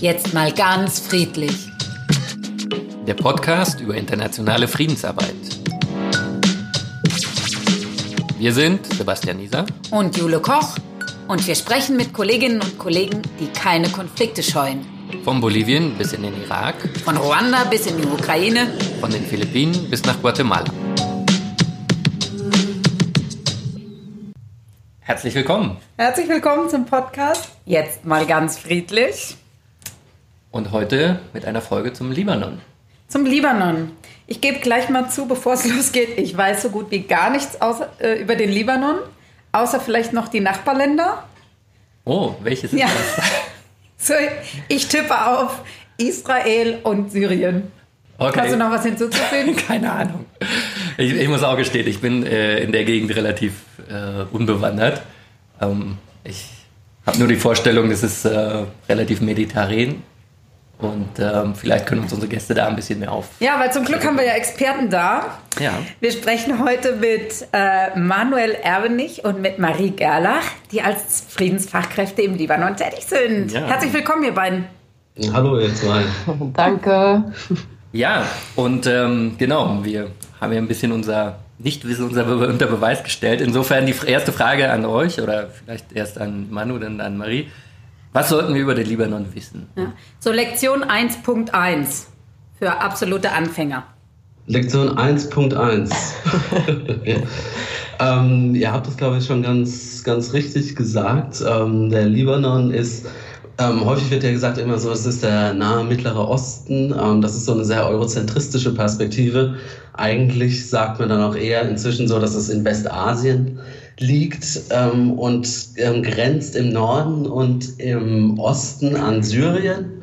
Jetzt mal ganz friedlich. Der Podcast über internationale Friedensarbeit. Wir sind Sebastian Nieser und Jule Koch und wir sprechen mit Kolleginnen und Kollegen, die keine Konflikte scheuen. Von Bolivien bis in den Irak, von Ruanda bis in die Ukraine, von den Philippinen bis nach Guatemala. Herzlich willkommen. Herzlich willkommen zum Podcast. Jetzt mal ganz friedlich. Und heute mit einer Folge zum Libanon. Zum Libanon. Ich gebe gleich mal zu, bevor es losgeht, ich weiß so gut wie gar nichts außer, äh, über den Libanon, außer vielleicht noch die Nachbarländer. Oh, welches ist ja. das? So, ich tippe auf Israel und Syrien. Okay. Kannst du noch was hinzuzufügen? Keine Ahnung. Ich, ich, muss auch gestehen, ich bin äh, in der Gegend relativ äh, unbewandert. Ähm, ich habe nur die Vorstellung, es ist äh, relativ mediterran und ähm, vielleicht können uns unsere Gäste da ein bisschen mehr auf. Ja, weil zum Glück haben wir ja Experten da. Ja. Wir sprechen heute mit äh, Manuel Erbenich und mit Marie Gerlach, die als Friedensfachkräfte im Libanon tätig sind. Ja. Herzlich willkommen, ihr beiden. Hallo, ihr zwei. Danke. Ja, und ähm, genau, wir haben ja ein bisschen unser Nichtwissen unser Be unter Beweis gestellt. Insofern die erste Frage an euch oder vielleicht erst an Manu, dann an Marie. Was sollten wir über den Libanon wissen? Ja. So Lektion 1.1 für absolute Anfänger. Lektion 1.1. ja. ähm, ihr habt das, glaube ich, schon ganz, ganz richtig gesagt. Ähm, der Libanon ist, ähm, häufig wird ja gesagt immer so, es ist der nahe Mittlere Osten. Ähm, das ist so eine sehr eurozentristische Perspektive. Eigentlich sagt man dann auch eher inzwischen so, dass es in Westasien liegt ähm, und ähm, grenzt im Norden und im Osten an Syrien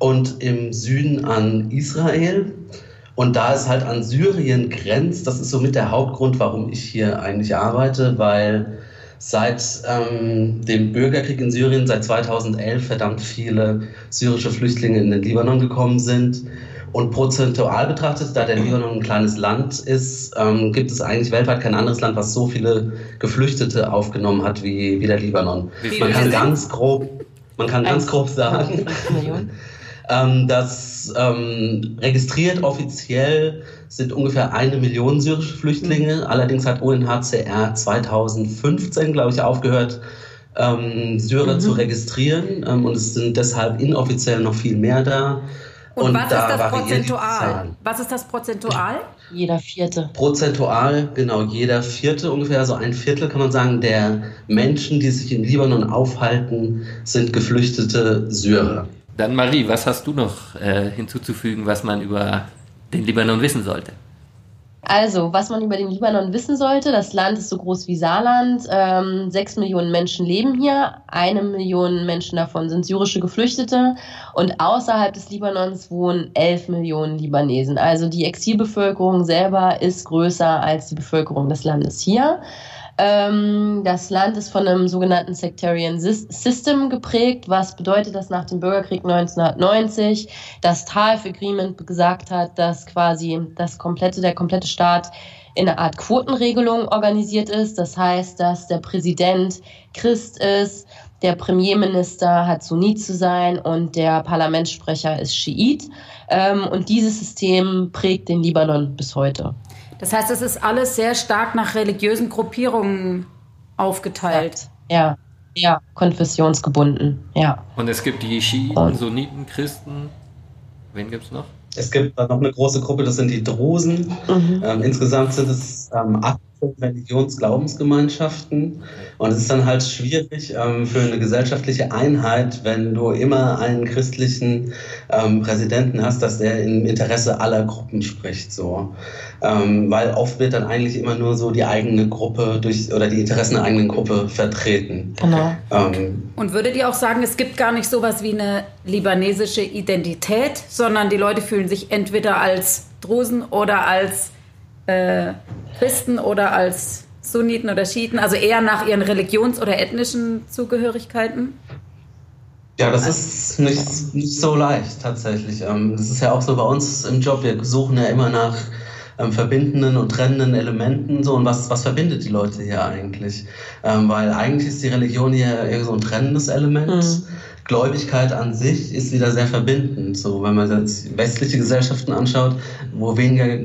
und im Süden an Israel. Und da es halt an Syrien grenzt, das ist somit der Hauptgrund, warum ich hier eigentlich arbeite, weil seit ähm, dem Bürgerkrieg in Syrien, seit 2011, verdammt viele syrische Flüchtlinge in den Libanon gekommen sind. Und prozentual betrachtet, da der Libanon ein kleines Land ist, ähm, gibt es eigentlich weltweit kein anderes Land, was so viele Geflüchtete aufgenommen hat wie, wie der Libanon. Man kann ganz grob, man kann ganz grob sagen, ähm, dass ähm, registriert offiziell sind ungefähr eine Million syrische Flüchtlinge. Mhm. Allerdings hat UNHCR 2015, glaube ich, aufgehört, ähm, Syrer mhm. zu registrieren. Ähm, und es sind deshalb inoffiziell noch viel mehr da. Und, und was ist das prozentual? Was ist das prozentual? Jeder Vierte. Prozentual, genau, jeder Vierte, ungefähr so ein Viertel kann man sagen, der Menschen, die sich im Libanon aufhalten, sind geflüchtete Syrer. Dann Marie, was hast du noch äh, hinzuzufügen, was man über den Libanon wissen sollte? Also, was man über den Libanon wissen sollte, das Land ist so groß wie Saarland. Ähm, sechs Millionen Menschen leben hier. Eine Million Menschen davon sind syrische Geflüchtete. Und außerhalb des Libanons wohnen elf Millionen Libanesen. Also die Exilbevölkerung selber ist größer als die Bevölkerung des Landes hier. Ähm, das Land ist von einem sogenannten Sectarian System geprägt, was bedeutet, dass nach dem Bürgerkrieg 1990 das Taif Agreement gesagt hat, dass quasi das komplette, der komplette Staat in einer Art Quotenregelung organisiert ist. Das heißt, dass der Präsident Christ ist, der Premierminister hat Sunnit zu sein und der Parlamentssprecher ist Schiit. Ähm, und dieses System prägt den Libanon bis heute. Das heißt, es ist alles sehr stark nach religiösen Gruppierungen aufgeteilt. Ja, ja, konfessionsgebunden, ja. Und es gibt die Schiiten, Sunniten, Christen. Wen gibt es noch? Es gibt noch eine große Gruppe, das sind die Drusen. Mhm. Ähm, insgesamt sind es ähm, acht Religions-Glaubensgemeinschaften. Und es ist dann halt schwierig ähm, für eine gesellschaftliche Einheit, wenn du immer einen christlichen ähm, Präsidenten hast, dass der im Interesse aller Gruppen spricht. So. Ähm, weil oft wird dann eigentlich immer nur so die eigene Gruppe durch oder die Interessen der eigenen Gruppe vertreten. Genau. Ähm, Und würdet ihr auch sagen, es gibt gar nicht sowas wie eine libanesische Identität, sondern die Leute fühlen sich entweder als Drusen oder als äh, Christen oder als Sunniten oder Schiiten, also eher nach ihren religions- oder ethnischen Zugehörigkeiten? Ja, das ist nicht, nicht so leicht tatsächlich. Ähm, das ist ja auch so bei uns im Job. Wir suchen ja immer nach ähm, verbindenden und trennenden Elementen. So, und was, was verbindet die Leute hier eigentlich? Ähm, weil eigentlich ist die Religion hier eher so ein trennendes Element. Mhm. Gläubigkeit an sich ist wieder sehr verbindend. So, wenn man jetzt westliche Gesellschaften anschaut, wo weniger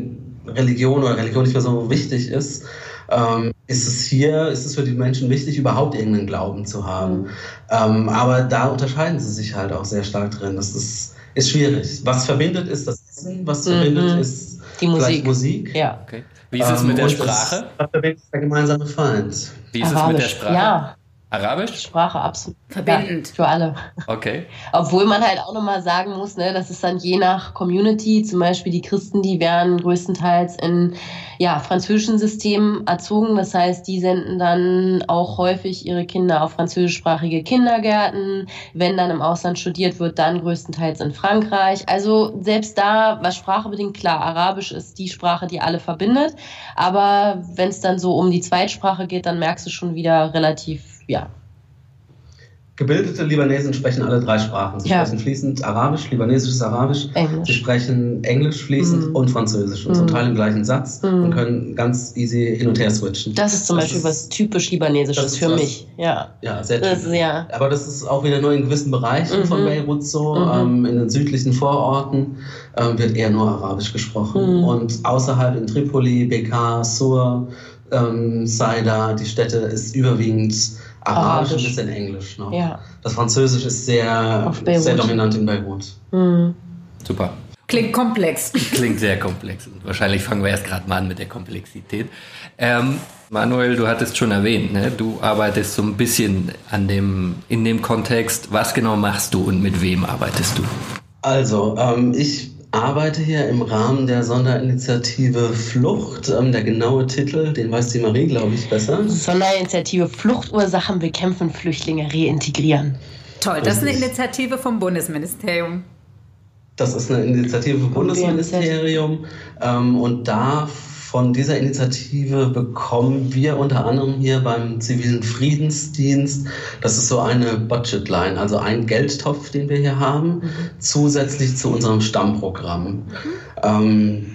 Religion oder Religion nicht mehr so wichtig ist, ähm, ist es hier, ist es für die Menschen wichtig, überhaupt irgendeinen Glauben zu haben. Ähm, aber da unterscheiden sie sich halt auch sehr stark drin. Das ist, ist schwierig. Was verbindet, ist das Essen, was mhm. verbindet, ist die Musik. Musik. Ja. Okay. Wie ist es mit ähm, der Sprache? Was verbindet der gemeinsame Feind? Wie ist Arabisch. es mit der Sprache? Ja. Arabisch? Sprache absolut. Verbindend. Ja, für alle. Okay. Obwohl man halt auch nochmal sagen muss, ne, das ist dann je nach Community, zum Beispiel die Christen, die werden größtenteils in ja, französischen Systemen erzogen. Das heißt, die senden dann auch häufig ihre Kinder auf französischsprachige Kindergärten. Wenn dann im Ausland studiert wird, dann größtenteils in Frankreich. Also selbst da, was Sprache bedingt, klar, Arabisch ist die Sprache, die alle verbindet. Aber wenn es dann so um die Zweitsprache geht, dann merkst du schon wieder relativ ja. Gebildete Libanesen sprechen alle drei Sprachen. Sie ja. sprechen fließend Arabisch, libanesisches Arabisch. Englisch. Sie sprechen Englisch fließend mm. und Französisch und mm. zum Teil im gleichen Satz mm. und können ganz easy hin und her switchen. Das ist zum das Beispiel ist, was typisch Libanesisches für was, mich. Ja, ja sehr typisch. Das, ja. Aber das ist auch wieder nur in gewissen Bereichen von Beirut so. -hmm. Ähm, in den südlichen Vororten ähm, wird eher nur Arabisch gesprochen. Mhm. Und außerhalb in Tripoli, Bekar, Sur, ähm, Saida, die Städte ist überwiegend Arabisch, und ein bisschen Englisch noch. Ja. Das Französisch ist sehr, sehr dominant in Beirut. Mhm. Super. Klingt komplex. Klingt sehr komplex. Und wahrscheinlich fangen wir erst gerade mal an mit der Komplexität. Ähm, Manuel, du hattest schon erwähnt, ne? du arbeitest so ein bisschen an dem, in dem Kontext. Was genau machst du und mit wem arbeitest du? Also, ähm, ich arbeite hier im Rahmen der Sonderinitiative Flucht. Ähm, der genaue Titel, den weiß die Marie, glaube ich, besser. Sonderinitiative Fluchtursachen bekämpfen, Flüchtlinge reintegrieren. Toll, das ist eine Initiative vom Bundesministerium. Das ist eine Initiative vom Bundesministerium ähm, und da von dieser Initiative bekommen wir unter anderem hier beim zivilen Friedensdienst, das ist so eine Budgetline, also ein Geldtopf, den wir hier haben, mhm. zusätzlich zu unserem Stammprogramm. Mhm. Ähm,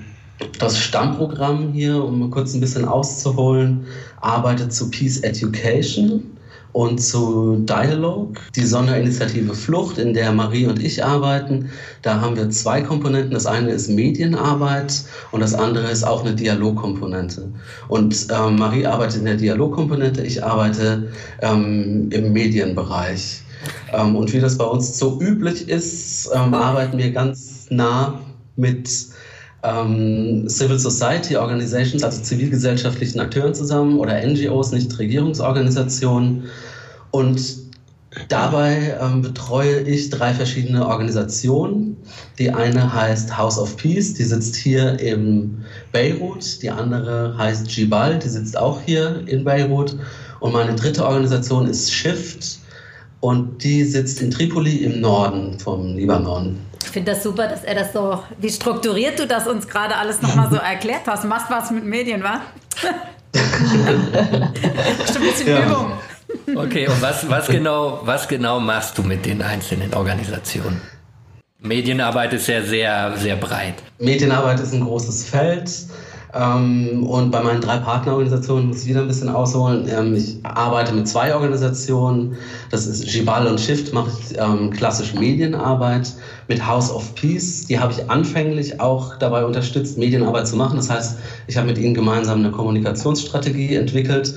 das Stammprogramm hier, um kurz ein bisschen auszuholen, arbeitet zu Peace Education und zu Dialog, die Sonderinitiative Flucht, in der Marie und ich arbeiten. Da haben wir zwei Komponenten. Das eine ist Medienarbeit und das andere ist auch eine Dialogkomponente. Und ähm, Marie arbeitet in der Dialogkomponente, ich arbeite ähm, im Medienbereich. Ähm, und wie das bei uns so üblich ist, ähm, arbeiten wir ganz nah mit ähm, Civil Society Organizations, also zivilgesellschaftlichen Akteuren zusammen oder NGOs, nicht Regierungsorganisationen. Und dabei ähm, betreue ich drei verschiedene Organisationen. Die eine heißt House of Peace, die sitzt hier in Beirut. Die andere heißt Jibal, die sitzt auch hier in Beirut. Und meine dritte Organisation ist Shift und die sitzt in Tripoli im Norden vom Libanon. Ich finde das super, dass er das so, wie strukturiert du das uns gerade alles nochmal so erklärt hast. Machst was mit Medien, wa? Stimmt, ein bisschen ja. Übung. Okay, und was, was, genau, was genau machst du mit den einzelnen Organisationen? Medienarbeit ist ja sehr, sehr breit. Medienarbeit ist ein großes Feld. Ähm, und bei meinen drei Partnerorganisationen muss ich wieder ein bisschen ausholen. Ähm, ich arbeite mit zwei Organisationen. Das ist Jibal und Shift, mache ich ähm, klassisch Medienarbeit. Mit House of Peace, die habe ich anfänglich auch dabei unterstützt, Medienarbeit zu machen. Das heißt, ich habe mit ihnen gemeinsam eine Kommunikationsstrategie entwickelt,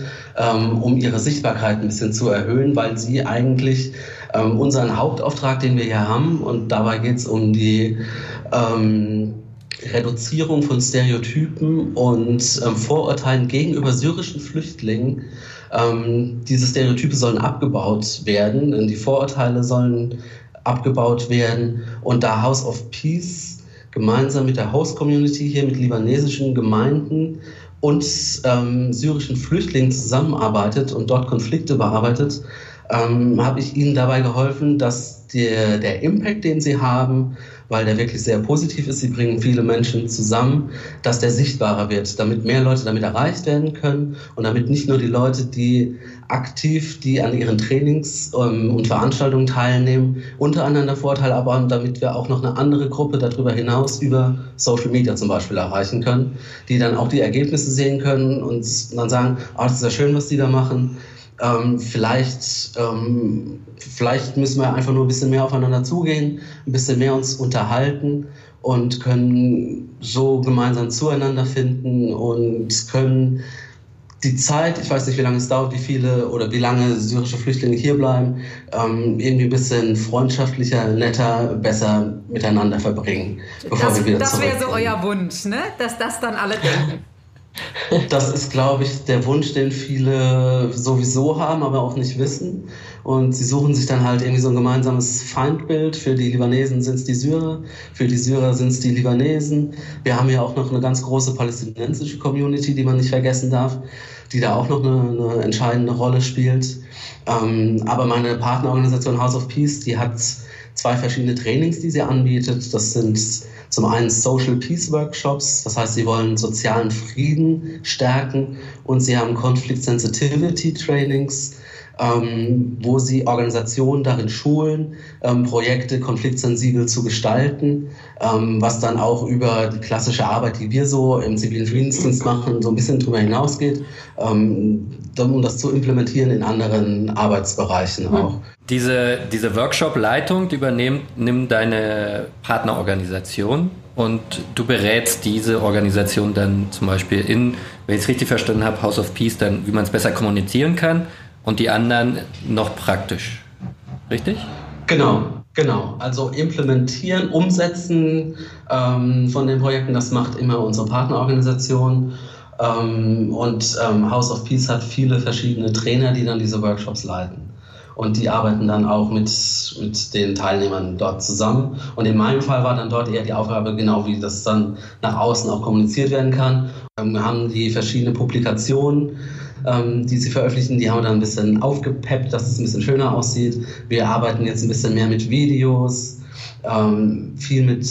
um ihre Sichtbarkeit ein bisschen zu erhöhen, weil sie eigentlich unseren Hauptauftrag, den wir hier haben, und dabei geht es um die ähm, Reduzierung von Stereotypen und ähm, Vorurteilen gegenüber syrischen Flüchtlingen. Ähm, diese Stereotype sollen abgebaut werden, die Vorurteile sollen abgebaut werden. Und da House of Peace gemeinsam mit der Host Community hier, mit libanesischen Gemeinden und ähm, syrischen Flüchtlingen zusammenarbeitet und dort Konflikte bearbeitet, ähm, habe ich ihnen dabei geholfen, dass der, der Impact, den sie haben, weil der wirklich sehr positiv ist, sie bringen viele Menschen zusammen, dass der sichtbarer wird, damit mehr Leute damit erreicht werden können und damit nicht nur die Leute, die aktiv, die an ihren Trainings ähm, und Veranstaltungen teilnehmen, untereinander Vorteile haben, damit wir auch noch eine andere Gruppe darüber hinaus über Social Media zum Beispiel erreichen können, die dann auch die Ergebnisse sehen können und dann sagen, oh, das ist ja schön, was die da machen ähm, vielleicht, ähm, vielleicht müssen wir einfach nur ein bisschen mehr aufeinander zugehen, ein bisschen mehr uns unterhalten und können so gemeinsam zueinander finden und können die Zeit, ich weiß nicht, wie lange es dauert, wie viele oder wie lange syrische Flüchtlinge hier bleiben, ähm, irgendwie ein bisschen freundschaftlicher, netter, besser miteinander verbringen. Bevor das, wir wieder das wäre so euer Wunsch, ne? dass das dann alle denken. Das ist, glaube ich, der Wunsch, den viele sowieso haben, aber auch nicht wissen. Und sie suchen sich dann halt irgendwie so ein gemeinsames Feindbild. Für die Libanesen sind es die Syrer, für die Syrer sind es die Libanesen. Wir haben ja auch noch eine ganz große palästinensische Community, die man nicht vergessen darf, die da auch noch eine, eine entscheidende Rolle spielt. Ähm, aber meine Partnerorganisation House of Peace, die hat zwei verschiedene Trainings, die sie anbietet. Das sind zum einen Social Peace Workshops, das heißt, sie wollen sozialen Frieden stärken. Und sie haben Conflict Sensitivity Trainings, ähm, wo sie Organisationen darin schulen, ähm, Projekte konfliktsensibel zu gestalten, ähm, was dann auch über die klassische Arbeit, die wir so im zivilen Friedensdienst machen, so ein bisschen drüber hinausgeht, ähm, um das zu implementieren in anderen Arbeitsbereichen auch. Diese, diese Workshop-Leitung übernimmt nimmt deine Partnerorganisation und du berätst diese Organisation dann zum Beispiel in, wenn ich es richtig verstanden habe, House of Peace, dann wie man es besser kommunizieren kann und die anderen noch praktisch. Richtig? Genau, genau. Also implementieren, umsetzen ähm, von den Projekten, das macht immer unsere Partnerorganisation. Ähm, und ähm, House of Peace hat viele verschiedene Trainer, die dann diese Workshops leiten. Und die arbeiten dann auch mit, mit den Teilnehmern dort zusammen. Und in meinem Fall war dann dort eher die Aufgabe, genau wie das dann nach außen auch kommuniziert werden kann. Ähm, wir haben die verschiedenen Publikationen ähm, die sie veröffentlichen. Die haben wir dann ein bisschen aufgepeppt, dass es ein bisschen schöner aussieht. Wir arbeiten jetzt ein bisschen mehr mit Videos, ähm, viel mit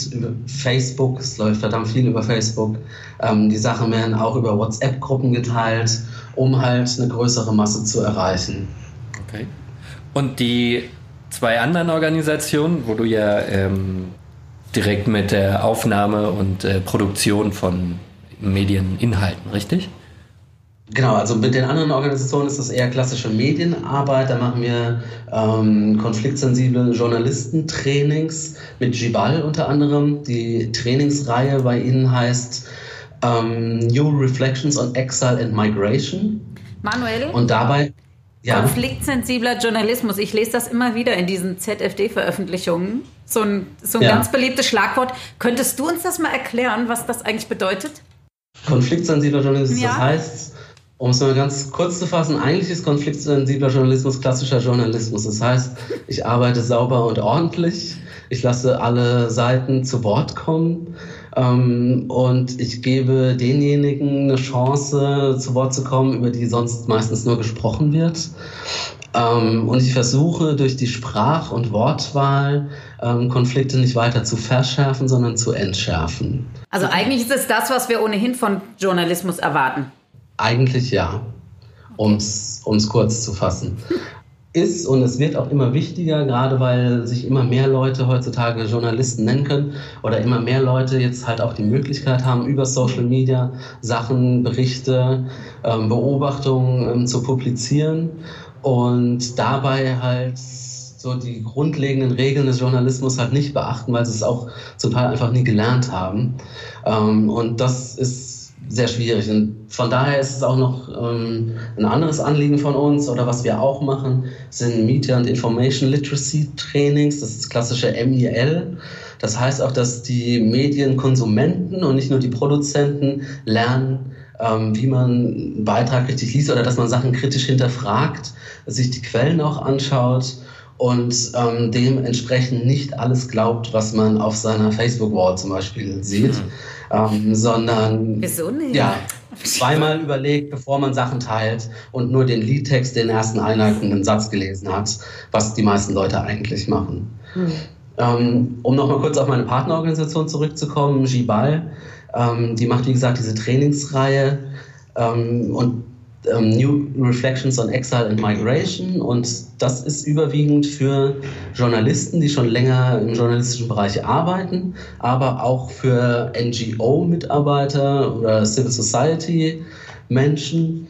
Facebook, es läuft verdammt viel über Facebook. Ähm, die Sachen werden auch über WhatsApp-Gruppen geteilt, um halt eine größere Masse zu erreichen. Okay. Und die zwei anderen Organisationen, wo du ja ähm, direkt mit der Aufnahme und äh, Produktion von Medieninhalten, richtig? Genau, also mit den anderen Organisationen ist das eher klassische Medienarbeit. Da machen wir ähm, konfliktsensible Journalistentrainings mit Jibal unter anderem. Die Trainingsreihe bei Ihnen heißt ähm, New Reflections on Exile and Migration. Manuel? Und dabei. Ja. Konfliktsensibler Journalismus. Ich lese das immer wieder in diesen ZFD-Veröffentlichungen. So ein, so ein ja. ganz beliebtes Schlagwort. Könntest du uns das mal erklären, was das eigentlich bedeutet? Konfliktsensibler Journalismus, ja. das heißt, um es mal ganz kurz zu fassen, eigentlich ist konfliktsensibler Journalismus klassischer Journalismus. Das heißt, ich arbeite sauber und ordentlich, ich lasse alle Seiten zu Wort kommen ähm, und ich gebe denjenigen eine Chance, zu Wort zu kommen, über die sonst meistens nur gesprochen wird. Ähm, und ich versuche durch die Sprach- und Wortwahl ähm, Konflikte nicht weiter zu verschärfen, sondern zu entschärfen. Also eigentlich ist es das, was wir ohnehin von Journalismus erwarten. Eigentlich ja, um es kurz zu fassen. Ist und es wird auch immer wichtiger, gerade weil sich immer mehr Leute heutzutage Journalisten nennen können oder immer mehr Leute jetzt halt auch die Möglichkeit haben, über Social Media Sachen, Berichte, ähm, Beobachtungen ähm, zu publizieren und dabei halt so die grundlegenden Regeln des Journalismus halt nicht beachten, weil sie es auch zum Teil einfach nie gelernt haben. Ähm, und das ist sehr schwierig. Und von daher ist es auch noch ähm, ein anderes Anliegen von uns oder was wir auch machen, sind Media and Information Literacy Trainings. Das ist das klassische MIL. Das heißt auch, dass die Medienkonsumenten und nicht nur die Produzenten lernen, ähm, wie man einen Beitrag richtig liest oder dass man Sachen kritisch hinterfragt, sich die Quellen auch anschaut und ähm, dementsprechend nicht alles glaubt, was man auf seiner Facebook-Wall zum Beispiel sieht. Mhm ähm, sondern Wieso nicht? Ja, zweimal überlegt, bevor man Sachen teilt und nur den Liedtext, den ersten einleitenden Satz gelesen hat, was die meisten Leute eigentlich machen. Hm. Ähm, um nochmal kurz auf meine Partnerorganisation zurückzukommen, Gibal, ähm, die macht wie gesagt diese Trainingsreihe ähm, und ähm, New Reflections on Exile and Migration und das ist überwiegend für Journalisten, die schon länger im journalistischen Bereich arbeiten, aber auch für NGO-Mitarbeiter oder Civil Society-Menschen,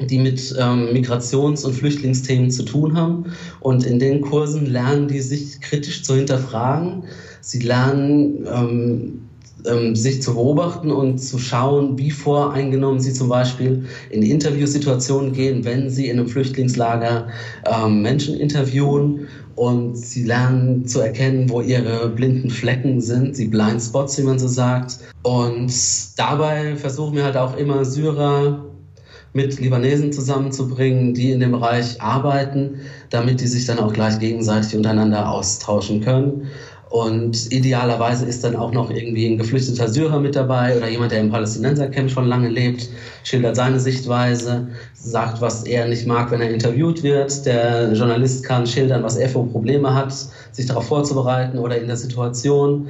die mit ähm, Migrations- und Flüchtlingsthemen zu tun haben. Und in den Kursen lernen die sich kritisch zu hinterfragen. Sie lernen ähm, ähm, sich zu beobachten und zu schauen, wie voreingenommen sie zum Beispiel in Interviewsituationen gehen, wenn sie in einem Flüchtlingslager ähm, Menschen interviewen und sie lernen zu erkennen, wo ihre blinden Flecken sind, die Blindspots, wie man so sagt. Und dabei versuchen wir halt auch immer Syrer mit Libanesen zusammenzubringen, die in dem Bereich arbeiten, damit die sich dann auch gleich gegenseitig untereinander austauschen können. Und idealerweise ist dann auch noch irgendwie ein geflüchteter Syrer mit dabei oder jemand, der im Palästinensercamp schon lange lebt, schildert seine Sichtweise, sagt, was er nicht mag, wenn er interviewt wird. Der Journalist kann schildern, was er für Probleme hat, sich darauf vorzubereiten oder in der Situation.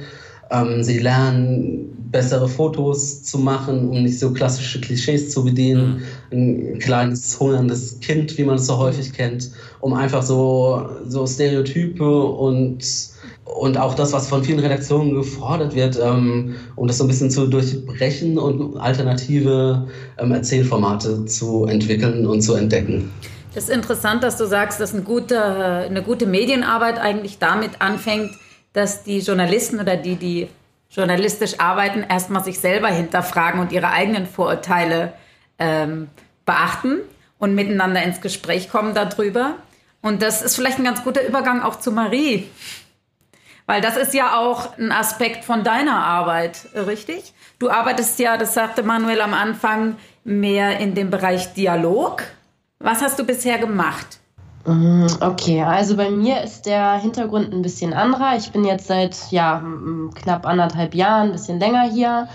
Ähm, sie lernen bessere Fotos zu machen, um nicht so klassische Klischees zu bedienen. Mhm. Ein kleines hungerndes Kind, wie man es so häufig kennt, um einfach so, so Stereotype und und auch das, was von vielen Redaktionen gefordert wird, ähm, um das so ein bisschen zu durchbrechen und alternative ähm, Erzählformate zu entwickeln und zu entdecken. Das ist interessant, dass du sagst, dass eine gute, eine gute Medienarbeit eigentlich damit anfängt, dass die Journalisten oder die, die journalistisch arbeiten, erstmal sich selber hinterfragen und ihre eigenen Vorurteile ähm, beachten und miteinander ins Gespräch kommen darüber. Und das ist vielleicht ein ganz guter Übergang auch zu Marie. Weil das ist ja auch ein Aspekt von deiner Arbeit, richtig? Du arbeitest ja, das sagte Manuel am Anfang, mehr in dem Bereich Dialog. Was hast du bisher gemacht? Mm, okay, also bei mir ist der Hintergrund ein bisschen anderer. Ich bin jetzt seit ja, knapp anderthalb Jahren, ein bisschen länger hier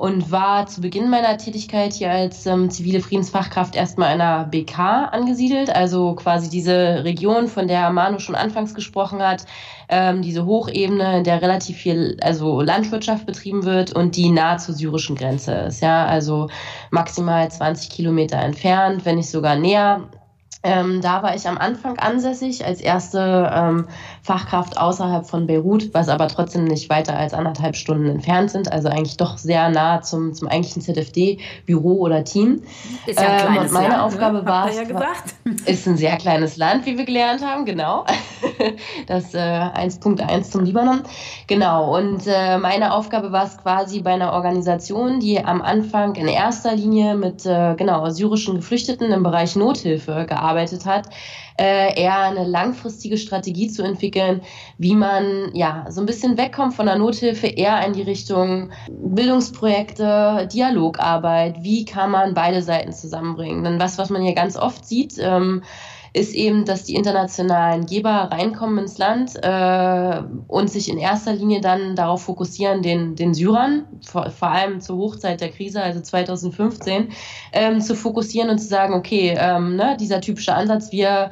und war zu Beginn meiner Tätigkeit hier als ähm, zivile Friedensfachkraft erstmal in einer BK angesiedelt, also quasi diese Region, von der Manu schon anfangs gesprochen hat, ähm, diese Hochebene, in der relativ viel also Landwirtschaft betrieben wird und die nahe zur syrischen Grenze ist, ja, also maximal 20 Kilometer entfernt, wenn nicht sogar näher. Ähm, da war ich am Anfang ansässig als erste ähm, Fachkraft außerhalb von Beirut, was aber trotzdem nicht weiter als anderthalb Stunden entfernt sind, also eigentlich doch sehr nah zum, zum eigentlichen ZFD-Büro oder Team. Ist ja ein ähm, und meine Land, ne? Aufgabe ne? war, ja gesagt. ist ein sehr kleines Land, wie wir gelernt haben, genau. Das äh, 1.1 zum Libanon. Genau, und äh, meine Aufgabe war es quasi bei einer Organisation, die am Anfang in erster Linie mit äh, genau syrischen Geflüchteten im Bereich Nothilfe gearbeitet hat, äh, eher eine langfristige Strategie zu entwickeln, wie man ja so ein bisschen wegkommt von der Nothilfe, eher in die Richtung Bildungsprojekte, Dialogarbeit, wie kann man beide Seiten zusammenbringen. Denn was, was man hier ganz oft sieht, ähm, ist eben, dass die internationalen Geber reinkommen ins Land äh, und sich in erster Linie dann darauf fokussieren, den, den Syrern, vor, vor allem zur Hochzeit der Krise, also 2015, ähm, zu fokussieren und zu sagen, okay, ähm, ne, dieser typische Ansatz, wir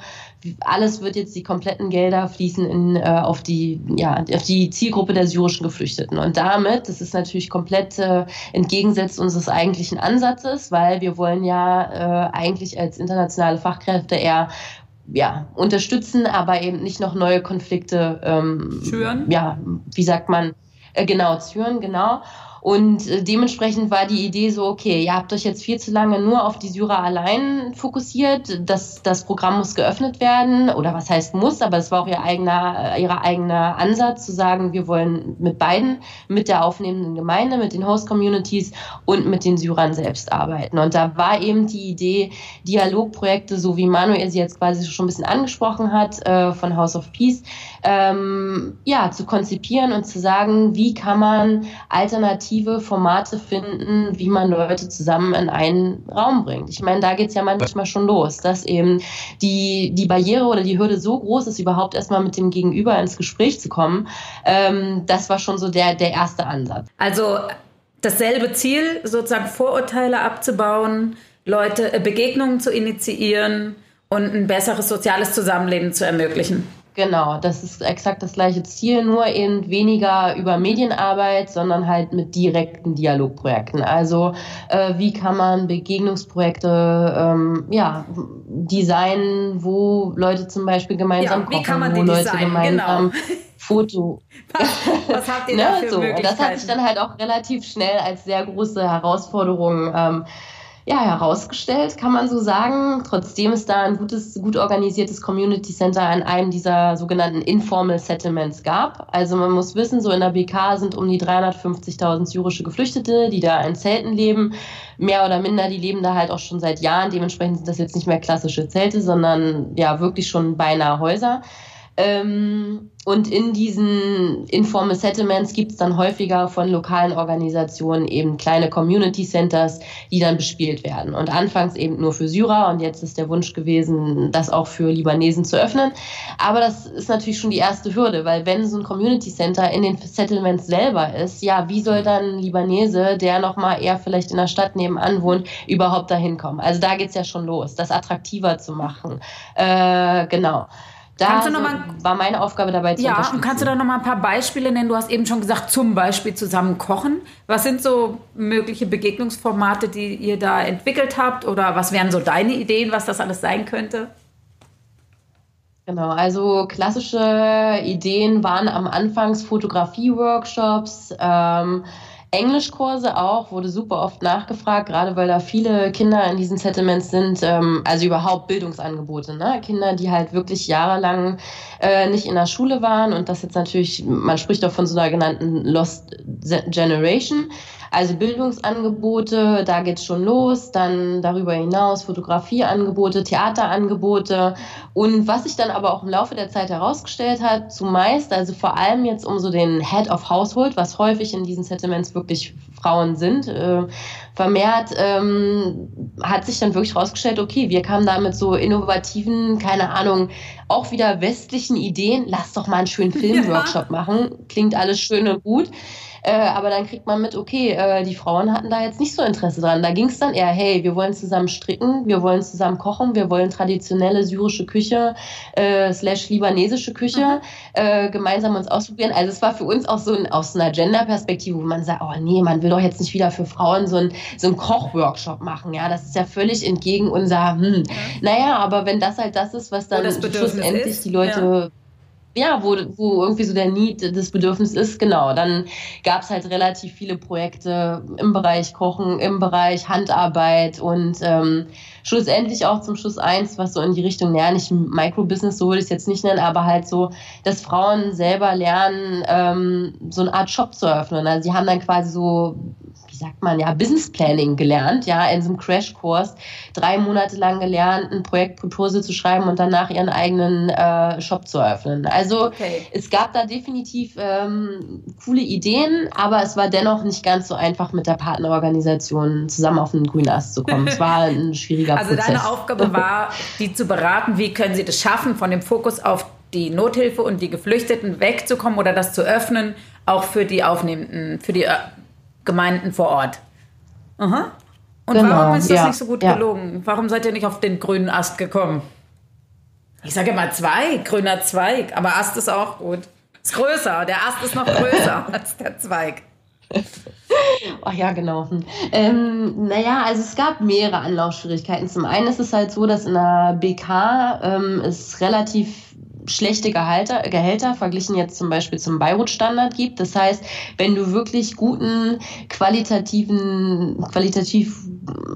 alles wird jetzt die kompletten Gelder fließen in, äh, auf, die, ja, auf die Zielgruppe der syrischen Geflüchteten. Und damit, das ist natürlich komplett äh, entgegensetzt unseres eigentlichen Ansatzes, weil wir wollen ja äh, eigentlich als internationale Fachkräfte eher ja, unterstützen, aber eben nicht noch neue Konflikte ähm, schüren. Ja, wie sagt man? Äh, genau, schüren, genau. Und äh, dementsprechend war die Idee so, okay, ihr habt euch jetzt viel zu lange nur auf die Syrer allein fokussiert. Das, das Programm muss geöffnet werden. Oder was heißt muss, aber es war auch ihr eigener, äh, ihre eigener Ansatz zu sagen, wir wollen mit beiden, mit der aufnehmenden Gemeinde, mit den Host-Communities und mit den Syrern selbst arbeiten. Und da war eben die Idee, Dialogprojekte, so wie Manuel sie jetzt quasi schon ein bisschen angesprochen hat, äh, von House of Peace, ähm, ja, zu konzipieren und zu sagen, wie kann man alternative Formate finden, wie man Leute zusammen in einen Raum bringt. Ich meine, da geht's ja manchmal schon los, dass eben die, die Barriere oder die Hürde so groß ist, überhaupt erstmal mit dem Gegenüber ins Gespräch zu kommen. Ähm, das war schon so der, der erste Ansatz. Also dasselbe Ziel, sozusagen Vorurteile abzubauen, Leute, äh, Begegnungen zu initiieren und ein besseres soziales Zusammenleben zu ermöglichen. Genau, das ist exakt das gleiche Ziel, nur eben weniger über Medienarbeit, sondern halt mit direkten Dialogprojekten. Also äh, wie kann man Begegnungsprojekte ähm, ja, designen, wo Leute zum Beispiel gemeinsam ja, kochen, wie kann man wo Leute designen? gemeinsam genau. Foto. Was, was habt ihr ne, da für so. Das hat sich dann halt auch relativ schnell als sehr große Herausforderung ähm, ja, herausgestellt, kann man so sagen. Trotzdem ist da ein gutes, gut organisiertes Community Center an einem dieser sogenannten Informal Settlements gab. Also man muss wissen, so in der BK sind um die 350.000 syrische Geflüchtete, die da in Zelten leben. Mehr oder minder, die leben da halt auch schon seit Jahren. Dementsprechend sind das jetzt nicht mehr klassische Zelte, sondern ja wirklich schon beinahe Häuser. Ähm, und in diesen Informal Settlements gibt es dann häufiger von lokalen Organisationen eben kleine Community Centers, die dann bespielt werden. Und anfangs eben nur für Syrer und jetzt ist der Wunsch gewesen, das auch für Libanesen zu öffnen. Aber das ist natürlich schon die erste Hürde, weil wenn so ein Community Center in den Settlements selber ist, ja, wie soll dann ein Libanese, der nochmal eher vielleicht in der Stadt nebenan wohnt, überhaupt dahin kommen? Also da geht es ja schon los, das attraktiver zu machen. Äh, genau. Da so mal, war meine Aufgabe dabei zu Ja, und kannst du da noch mal ein paar Beispiele nennen? Du hast eben schon gesagt, zum Beispiel zusammen kochen. Was sind so mögliche Begegnungsformate, die ihr da entwickelt habt? Oder was wären so deine Ideen, was das alles sein könnte? Genau, also klassische Ideen waren am Anfangs Fotografie-Workshops, ähm, Englischkurse auch, wurde super oft nachgefragt, gerade weil da viele Kinder in diesen Settlements sind, ähm, also überhaupt Bildungsangebote, ne? Kinder, die halt wirklich jahrelang äh, nicht in der Schule waren und das jetzt natürlich, man spricht auch von so einer genannten Lost Generation. Also Bildungsangebote, da geht's schon los, dann darüber hinaus Fotografieangebote, Theaterangebote und was sich dann aber auch im Laufe der Zeit herausgestellt hat, zumeist, also vor allem jetzt um so den Head of Household, was häufig in diesen Settlements wirklich Frauen sind, äh, vermehrt ähm, hat sich dann wirklich herausgestellt, okay, wir kamen da mit so innovativen, keine Ahnung, auch wieder westlichen Ideen, lass doch mal einen schönen Filmworkshop ja. machen, klingt alles schön und gut. Äh, aber dann kriegt man mit, okay, äh, die Frauen hatten da jetzt nicht so Interesse dran. Da ging es dann eher, hey, wir wollen zusammen stricken, wir wollen zusammen kochen, wir wollen traditionelle syrische Küche äh, slash libanesische Küche mhm. äh, gemeinsam uns ausprobieren. Also es war für uns auch so ein, aus einer Gender-Perspektive, wo man sagt, oh nee, man will doch jetzt nicht wieder für Frauen so ein, so ein Kochworkshop machen. Ja, das ist ja völlig entgegen unser, hm. Mhm. Naja, aber wenn das halt das ist, was dann schlussendlich ist. die Leute ja ja, wo, wo irgendwie so der Need, das Bedürfnis ist, genau. Dann gab es halt relativ viele Projekte im Bereich Kochen, im Bereich Handarbeit und ähm, schlussendlich auch zum Schluss eins, was so in die Richtung, naja, nicht Microbusiness, so würde ich es jetzt nicht nennen, aber halt so, dass Frauen selber lernen, ähm, so eine Art Shop zu eröffnen. Also sie haben dann quasi so sagt man ja, Business Planning gelernt, ja, in so einem Crashkurs, drei Monate lang gelernt, ein Projektproposal zu schreiben und danach ihren eigenen äh, Shop zu eröffnen. Also okay. es gab da definitiv ähm, coole Ideen, aber es war dennoch nicht ganz so einfach, mit der Partnerorganisation zusammen auf den grünen Ast zu kommen. Es war ein schwieriger also Prozess. Also deine Aufgabe war, die zu beraten, wie können sie das schaffen, von dem Fokus auf die Nothilfe und die Geflüchteten wegzukommen oder das zu öffnen, auch für die Aufnehmenden, für die äh, Gemeinden vor Ort. Aha. Und genau, warum ist das ja, nicht so gut ja. gelungen? Warum seid ihr nicht auf den grünen Ast gekommen? Ich sage immer Zweig, grüner Zweig, aber Ast ist auch gut. Ist größer, der Ast ist noch größer als der Zweig. Ach ja, genau. Ähm, naja, also es gab mehrere Anlaufschwierigkeiten. Zum einen ist es halt so, dass in der BK ähm, es relativ schlechte Gehalter, Gehälter verglichen jetzt zum Beispiel zum Beirut-Standard gibt. Das heißt, wenn du wirklich guten, qualitativen, qualitativ,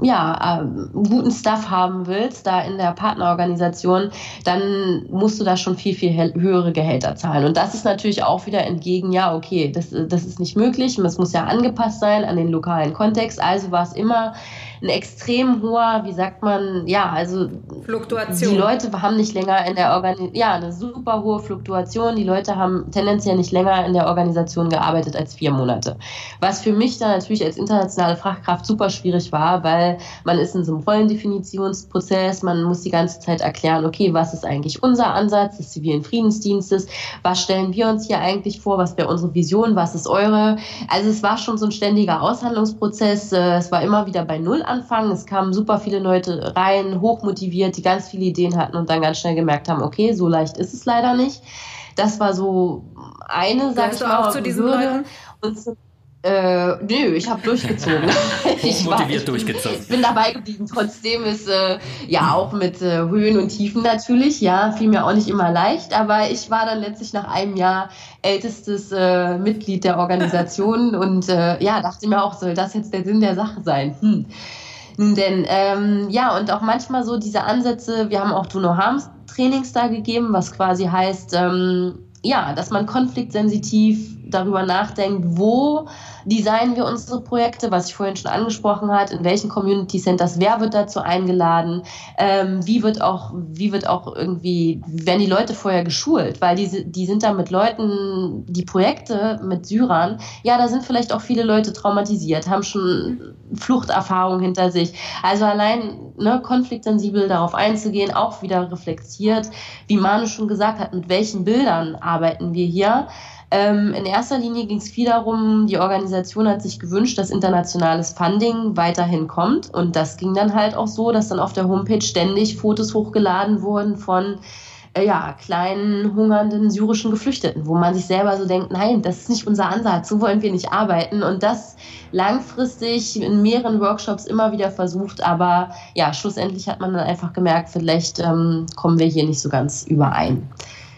ja, äh, guten Stuff haben willst, da in der Partnerorganisation, dann musst du da schon viel, viel höhere Gehälter zahlen. Und das ist natürlich auch wieder entgegen, ja, okay, das, das ist nicht möglich. Es muss ja angepasst sein an den lokalen Kontext. Also war es immer ein extrem hoher, wie sagt man, ja, also Fluktuation. Die Leute haben nicht länger in der Organisation, ja, eine super hohe Fluktuation. Die Leute haben tendenziell nicht länger in der Organisation gearbeitet als vier Monate. Was für mich dann natürlich als internationale Fachkraft super schwierig war, weil man ist in so einem Rollendefinitionsprozess, man muss die ganze Zeit erklären, okay, was ist eigentlich unser Ansatz des zivilen Friedensdienstes, was stellen wir uns hier eigentlich vor, was wäre unsere Vision, was ist eure. Also es war schon so ein ständiger Aushandlungsprozess. Äh, es war immer wieder bei Null anfangen. Es kamen super viele Leute rein, hochmotiviert, die ganz viele Ideen hatten und dann ganz schnell gemerkt haben, okay, so leicht ist es leider nicht. Das war so eine, sag ich mal, auch zu diesen. Leuten? Äh, nö, ich habe durchgezogen. ich motiviert durchgezogen. Ich bin dabei geblieben. Trotzdem ist äh, ja auch mit äh, Höhen und Tiefen natürlich, ja, fiel mir auch nicht immer leicht, aber ich war dann letztlich nach einem Jahr ältestes äh, Mitglied der Organisation und äh, ja, dachte mir auch, soll das jetzt der Sinn der Sache sein? Hm. Nun denn, ähm, ja, und auch manchmal so diese Ansätze, wir haben auch Do No Harms Trainings da gegeben, was quasi heißt, ähm, ja, dass man konfliktsensitiv darüber nachdenkt, wo designen wir unsere Projekte, was ich vorhin schon angesprochen hat, in welchen Community Centers, wer wird dazu eingeladen, ähm, wie wird auch, wie wird auch irgendwie, werden die Leute vorher geschult, weil die, die sind da mit Leuten, die Projekte mit Syrern, ja, da sind vielleicht auch viele Leute traumatisiert, haben schon Fluchterfahrungen hinter sich. Also allein ne, konfliktsensibel darauf einzugehen, auch wieder reflektiert, wie Manu schon gesagt hat, mit welchen Bildern arbeiten wir hier. Ähm, in erster Linie ging es viel darum, die Organisation hat sich gewünscht, dass internationales Funding weiterhin kommt. Und das ging dann halt auch so, dass dann auf der Homepage ständig Fotos hochgeladen wurden von äh, ja, kleinen, hungernden syrischen Geflüchteten, wo man sich selber so denkt, nein, das ist nicht unser Ansatz, so wollen wir nicht arbeiten. Und das langfristig in mehreren Workshops immer wieder versucht, aber ja, schlussendlich hat man dann einfach gemerkt, vielleicht ähm, kommen wir hier nicht so ganz überein.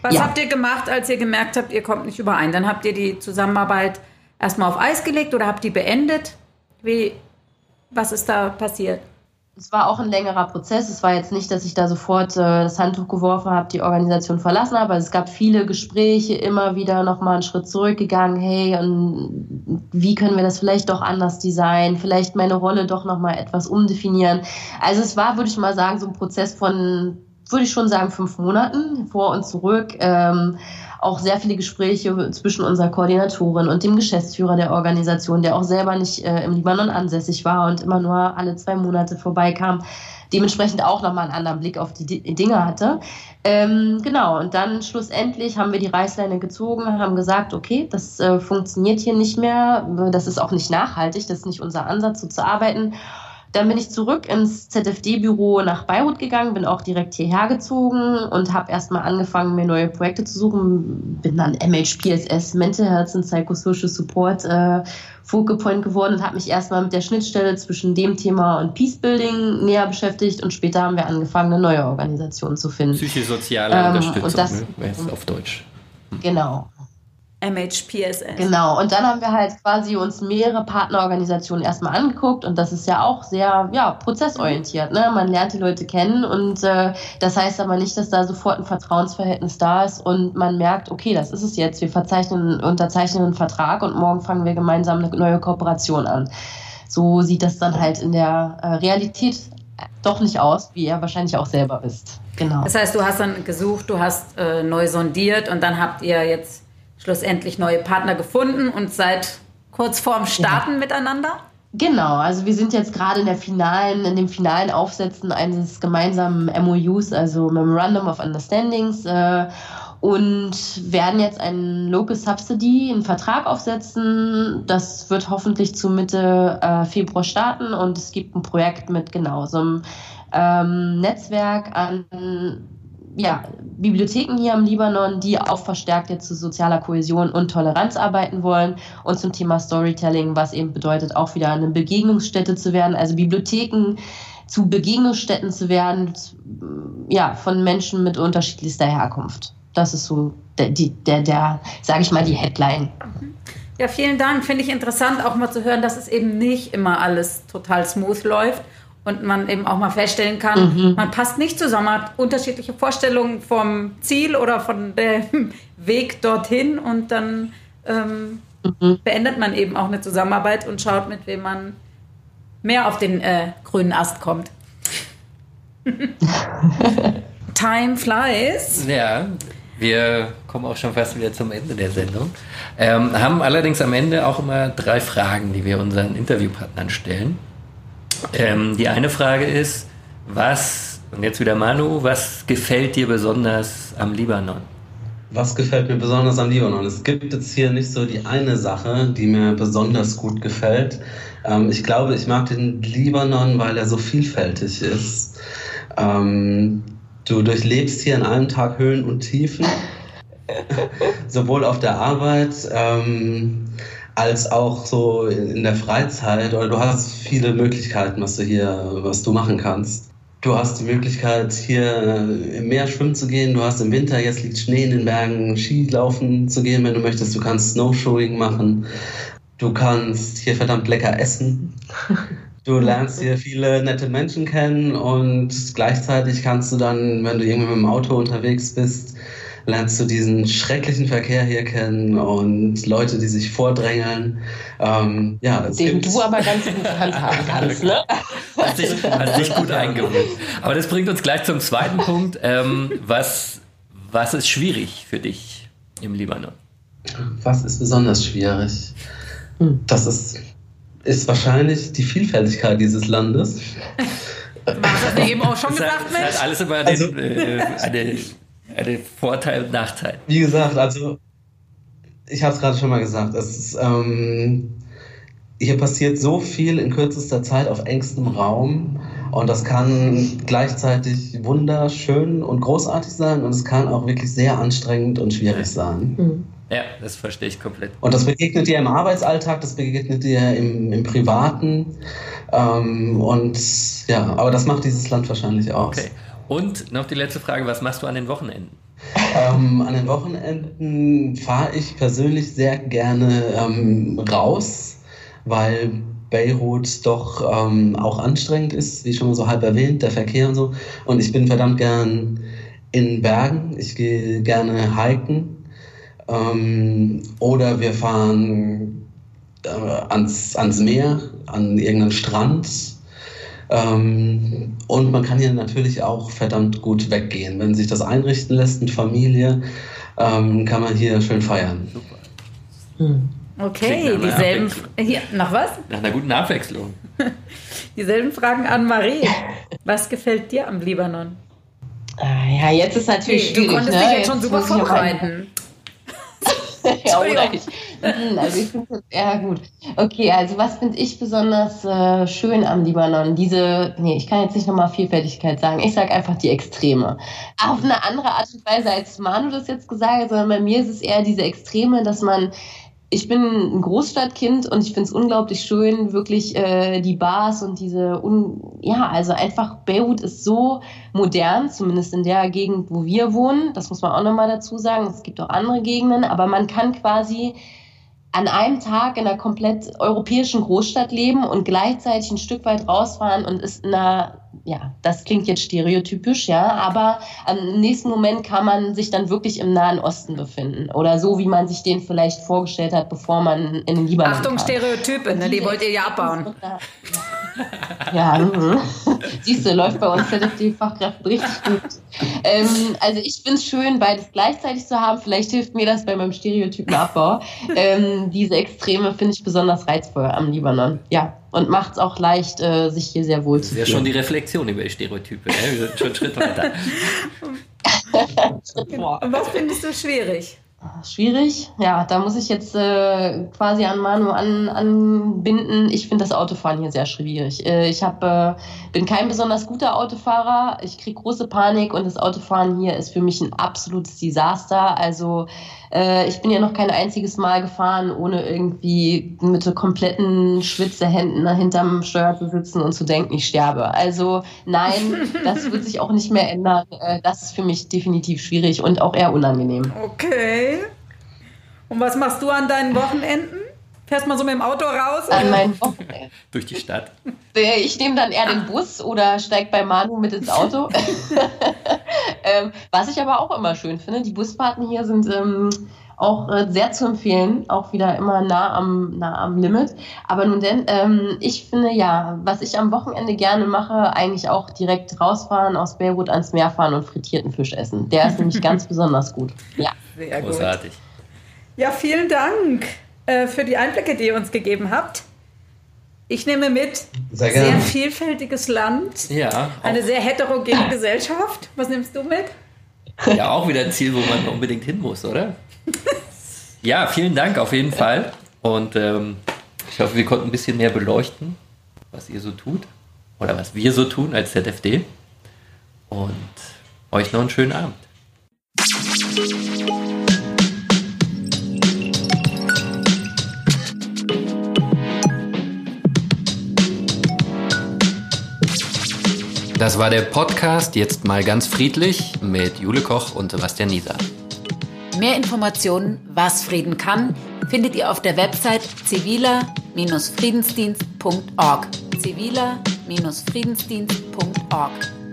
Was ja. habt ihr gemacht, als ihr gemerkt habt, ihr kommt nicht überein? Dann habt ihr die Zusammenarbeit erstmal auf Eis gelegt oder habt die beendet? Wie, was ist da passiert? Es war auch ein längerer Prozess. Es war jetzt nicht, dass ich da sofort äh, das Handtuch geworfen habe, die Organisation verlassen habe. Also es gab viele Gespräche, immer wieder nochmal einen Schritt zurückgegangen. Hey, und wie können wir das vielleicht doch anders designen? Vielleicht meine Rolle doch nochmal etwas umdefinieren. Also es war, würde ich mal sagen, so ein Prozess von würde ich schon sagen, fünf Monaten vor und zurück. Ähm, auch sehr viele Gespräche zwischen unserer Koordinatorin und dem Geschäftsführer der Organisation, der auch selber nicht äh, im Libanon ansässig war und immer nur alle zwei Monate vorbeikam. Dementsprechend auch nochmal einen anderen Blick auf die Dinge hatte. Ähm, genau, und dann schlussendlich haben wir die Reißleine gezogen, haben gesagt, okay, das äh, funktioniert hier nicht mehr, das ist auch nicht nachhaltig, das ist nicht unser Ansatz, so zu arbeiten. Dann bin ich zurück ins ZFD-Büro nach Beirut gegangen, bin auch direkt hierher gezogen und habe erstmal angefangen, mir neue Projekte zu suchen. Bin dann MHPSS, Mental Health and Psychosocial Support, äh, Focal Point geworden und habe mich erstmal mit der Schnittstelle zwischen dem Thema und Peacebuilding näher beschäftigt und später haben wir angefangen, eine neue Organisation zu finden. Psychosoziale ähm, Unterstützung, und das, ne? auf Deutsch. Genau. MHPSS. Genau, und dann haben wir halt quasi uns mehrere Partnerorganisationen erstmal angeguckt und das ist ja auch sehr ja, prozessorientiert. Ne? Man lernt die Leute kennen und äh, das heißt aber nicht, dass da sofort ein Vertrauensverhältnis da ist und man merkt, okay, das ist es jetzt, wir verzeichnen, unterzeichnen einen Vertrag und morgen fangen wir gemeinsam eine neue Kooperation an. So sieht das dann halt in der äh, Realität doch nicht aus, wie ihr wahrscheinlich auch selber wisst. Genau. Das heißt, du hast dann gesucht, du hast äh, neu sondiert und dann habt ihr jetzt schlussendlich neue Partner gefunden und seid kurz vorm Starten ja. miteinander? Genau, also wir sind jetzt gerade in der finalen, in dem finalen Aufsetzen eines gemeinsamen MOUs, also Memorandum of Understandings, äh, und werden jetzt einen Local Subsidy, einen Vertrag aufsetzen. Das wird hoffentlich zu Mitte äh, Februar starten und es gibt ein Projekt mit genau so einem ähm, Netzwerk an ja, Bibliotheken hier im Libanon, die auch verstärkt jetzt zu sozialer Kohäsion und Toleranz arbeiten wollen und zum Thema Storytelling, was eben bedeutet, auch wieder eine Begegnungsstätte zu werden, also Bibliotheken zu Begegnungsstätten zu werden, ja, von Menschen mit unterschiedlichster Herkunft. Das ist so der, der, der, der sage ich mal, die Headline. Ja, vielen Dank. Finde ich interessant, auch mal zu hören, dass es eben nicht immer alles total smooth läuft und man eben auch mal feststellen kann, mhm. man passt nicht zusammen, man hat unterschiedliche Vorstellungen vom Ziel oder von dem Weg dorthin und dann ähm, mhm. beendet man eben auch eine Zusammenarbeit und schaut, mit wem man mehr auf den äh, grünen Ast kommt. Time flies. Ja, wir kommen auch schon fast wieder zum Ende der Sendung. Ähm, haben allerdings am Ende auch immer drei Fragen, die wir unseren Interviewpartnern stellen. Ähm, die eine Frage ist, was, und jetzt wieder Manu, was gefällt dir besonders am Libanon? Was gefällt mir besonders am Libanon? Es gibt jetzt hier nicht so die eine Sache, die mir besonders gut gefällt. Ähm, ich glaube, ich mag den Libanon, weil er so vielfältig ist. Ähm, du durchlebst hier an einem Tag Höhen und Tiefen, sowohl auf der Arbeit ähm, als auch so in der Freizeit. Oder du hast viele Möglichkeiten, was du hier, was du machen kannst. Du hast die Möglichkeit, hier im Meer schwimmen zu gehen. Du hast im Winter, jetzt liegt Schnee in den Bergen, Skilaufen zu gehen, wenn du möchtest. Du kannst Snowshoeing machen. Du kannst hier verdammt lecker essen. Du lernst hier viele nette Menschen kennen und gleichzeitig kannst du dann, wenn du irgendwie mit dem Auto unterwegs bist, lernst du diesen schrecklichen Verkehr hier kennen und Leute, die sich vordrängeln. Ähm, ja, Den du aber ganz gut handhaben kannst, ne? Hast dich, hast dich gut eingewöhnt. Aber das bringt uns gleich zum zweiten Punkt. Ähm, was, was ist schwierig für dich im Libanon? Was ist besonders schwierig? Das ist, ist wahrscheinlich die Vielfältigkeit dieses Landes. Du hast das eben auch schon gesagt, hat, das Mensch. hat alles immer den, Also- äh, eine, eine Vorteil und Nachteil. Wie gesagt, also ich habe es gerade schon mal gesagt, es ist, ähm, hier passiert so viel in kürzester Zeit auf engstem Raum und das kann gleichzeitig wunderschön und großartig sein und es kann auch wirklich sehr anstrengend und schwierig sein. Ja, das verstehe ich komplett. Und das begegnet dir im Arbeitsalltag, das begegnet dir im, im Privaten ähm, und ja, aber das macht dieses Land wahrscheinlich aus. Okay. Und noch die letzte Frage, was machst du an den Wochenenden? Ähm, an den Wochenenden fahre ich persönlich sehr gerne ähm, raus, weil Beirut doch ähm, auch anstrengend ist, wie schon mal so halb erwähnt, der Verkehr und so. Und ich bin verdammt gern in Bergen. Ich gehe gerne hiken. Ähm, oder wir fahren äh, ans, ans Meer, an irgendeinen Strand. Ähm, und man kann hier natürlich auch verdammt gut weggehen. Wenn sich das einrichten lässt mit Familie, ähm, kann man hier schön feiern. Super. Okay, dieselben. Hier, nach was? Nach einer guten Abwechslung. Dieselben Fragen an Marie. Was gefällt dir am Libanon? Ah, Ja, jetzt ist natürlich du konntest ne? dich jetzt schon super vorbereiten. ja, oder ich. Hm, Also ich finde ja gut. Okay, also was finde ich besonders äh, schön am Libanon? Diese, nee, ich kann jetzt nicht nochmal Vielfältigkeit sagen. Ich sage einfach die Extreme. Auf eine andere Art und Weise, als Manu das jetzt gesagt hat, sondern bei mir ist es eher diese Extreme, dass man ich bin ein Großstadtkind und ich finde es unglaublich schön, wirklich äh, die Bars und diese, un ja, also einfach Beirut ist so modern, zumindest in der Gegend, wo wir wohnen. Das muss man auch nochmal dazu sagen. Es gibt auch andere Gegenden, aber man kann quasi an einem Tag in einer komplett europäischen Großstadt leben und gleichzeitig ein Stück weit rausfahren und ist in einer, ja, das klingt jetzt stereotypisch, ja, aber am nächsten Moment kann man sich dann wirklich im Nahen Osten befinden oder so, wie man sich den vielleicht vorgestellt hat, bevor man in den Libanon Achtung, kam. Stereotype, ne? die wollt ihr ja abbauen. Ja, mhm. siehst du, läuft bei uns die Fachkräfte richtig gut. Ähm, also ich finde es schön, beides gleichzeitig zu haben. Vielleicht hilft mir das bei meinem Stereotypenabbau. Ähm, diese Extreme finde ich besonders reizvoll am Libanon. Ja, und macht es auch leicht, äh, sich hier sehr wohl Das zu ist ja schon fühlen. die Reflexion über die Stereotype. Ne? Wir sind schon einen Schritt weiter. Boah. Und was findest du schwierig? Schwierig. Ja, da muss ich jetzt äh, quasi an Manu an, anbinden. Ich finde das Autofahren hier sehr schwierig. Äh, ich hab, äh, bin kein besonders guter Autofahrer. Ich kriege große Panik und das Autofahren hier ist für mich ein absolutes Desaster. Also äh, ich bin ja noch kein einziges Mal gefahren, ohne irgendwie mit so kompletten Schwitzehänden hinterm Steuer zu sitzen und zu denken, ich sterbe. Also nein, das wird sich auch nicht mehr ändern. Äh, das ist für mich definitiv schwierig und auch eher unangenehm. Okay. Und was machst du an deinen Wochenenden? Fährst mal so mit dem Auto raus? An oder? meinen Wochenenden. Durch die Stadt. Ich nehme dann eher den Bus oder steige bei Manu mit ins Auto. ähm, was ich aber auch immer schön finde, die Busfahrten hier sind ähm, auch äh, sehr zu empfehlen, auch wieder immer nah am, nah am Limit. Aber nun denn, ähm, ich finde ja, was ich am Wochenende gerne mache, eigentlich auch direkt rausfahren, aus Beirut ans Meer fahren und frittierten Fisch essen. Der ist nämlich ganz besonders gut. Ja. Sehr Großartig. Gut. Ja, vielen Dank äh, für die Einblicke, die ihr uns gegeben habt. Ich nehme mit, sehr, sehr vielfältiges Land, ja, eine sehr heterogene Gesellschaft. Was nimmst du mit? Ja, auch wieder ein Ziel, wo man unbedingt hin muss, oder? ja, vielen Dank auf jeden Fall. Und ähm, ich hoffe, wir konnten ein bisschen mehr beleuchten, was ihr so tut oder was wir so tun als ZFD. Und euch noch einen schönen Abend. Das war der Podcast Jetzt mal ganz friedlich mit Jule Koch und Sebastian Nieser. Mehr Informationen, was Frieden kann, findet ihr auf der Website ziviler-friedensdienst.org. ziviler-friedensdienst.org